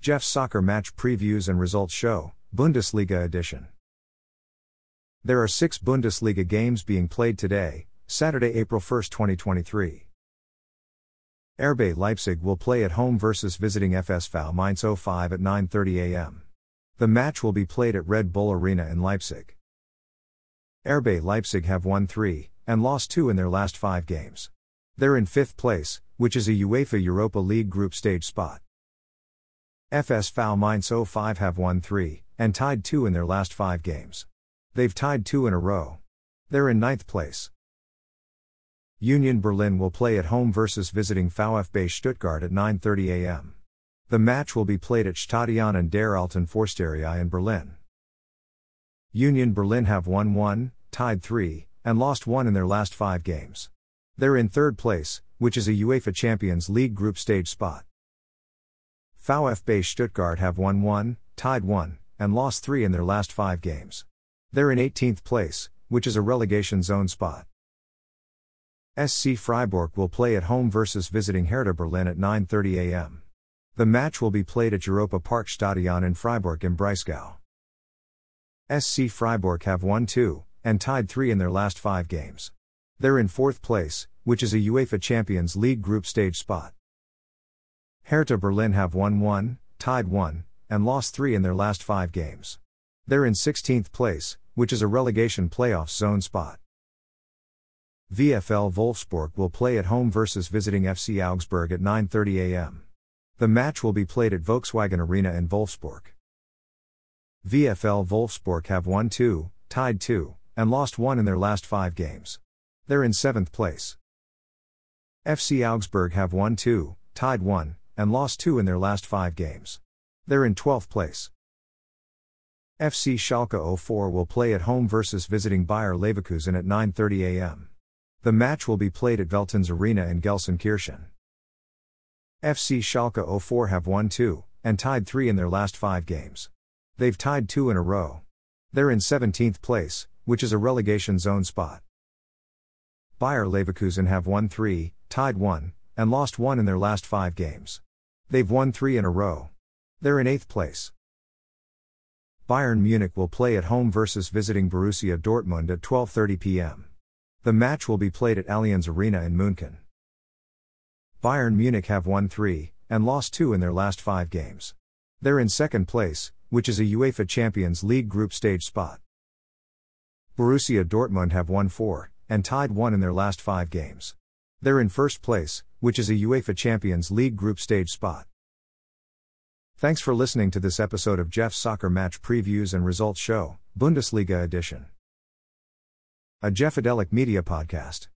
Jeff's Soccer Match Previews and Results Show, Bundesliga Edition. There are six Bundesliga games being played today, Saturday, April 1, 2023. RB Leipzig will play at home versus visiting FSV Mainz 05 at 9:30 a.m. The match will be played at Red Bull Arena in Leipzig. RB Leipzig have won 3 and lost 2 in their last 5 games. They're in 5th place, which is a UEFA Europa League group stage spot. FSV Mainz 05 have won 3 and tied 2 in their last 5 games. They've tied 2 in a row. They're in 9th place. Union Berlin will play at home versus visiting VfB Stuttgart at 9:30 a.m. The match will be played at Stadion an der Alten Försterei in Berlin. Union Berlin have won 1, tied 3, and lost 1 in their last 5 games. They're in 3rd place, which is a UEFA Champions League group stage spot. VfB Stuttgart have won 1, tied 1, and lost 3 in their last 5 games. They're in 18th place, which is a relegation zone spot. SC Freiburg will play at home versus visiting Hertha Berlin at 9:30 a.m. The match will be played at Europa Park Stadion in Freiburg im Breisgau. SC Freiburg have won 2 and tied 3 in their last 5 games. They're in 4th place, which is a UEFA Champions League group stage spot. Hertha Berlin have won 1, tied 1, and lost 3 in their last 5 games. They're in 16th place, which is a relegation playoff zone spot. VfL Wolfsburg will play at home versus visiting FC Augsburg at 9:30 a.m. The match will be played at Volkswagen Arena in Wolfsburg. VfL Wolfsburg have won 2, tied 2, and lost 1 in their last 5 games. They're in 7th place. FC Augsburg have won 2, tied 1, and lost 2 in their last 5 games. They're in 12th place. FC Schalke 04 will play at home versus visiting Bayer Leverkusen at 9:30 a.m. The match will be played at Veltins Arena in Gelsenkirchen. FC Schalke 04 have won 2 and tied 3 in their last 5 games. They've tied 2 in a row. They're in 17th place, which is a relegation zone spot. Bayer Leverkusen have won 3, tied 1, and lost 1 in their last 5 games. They've won 3 in a row. They're in 8th place. Bayern Munich will play at home versus visiting Borussia Dortmund at 12:30 p.m. The match will be played at Allianz Arena in München. Bayern Munich have won 3 and lost 2 in their last 5 games. They're in second place, which is a UEFA Champions League group stage spot. Borussia Dortmund have won 4 and tied 1 in their last 5 games. They're in first place, which is a UEFA Champions League group stage spot. Thanks for listening to this episode of Jeff's Soccer Match Previews and Results Show, Bundesliga Edition a Jeffadelic Media Podcast.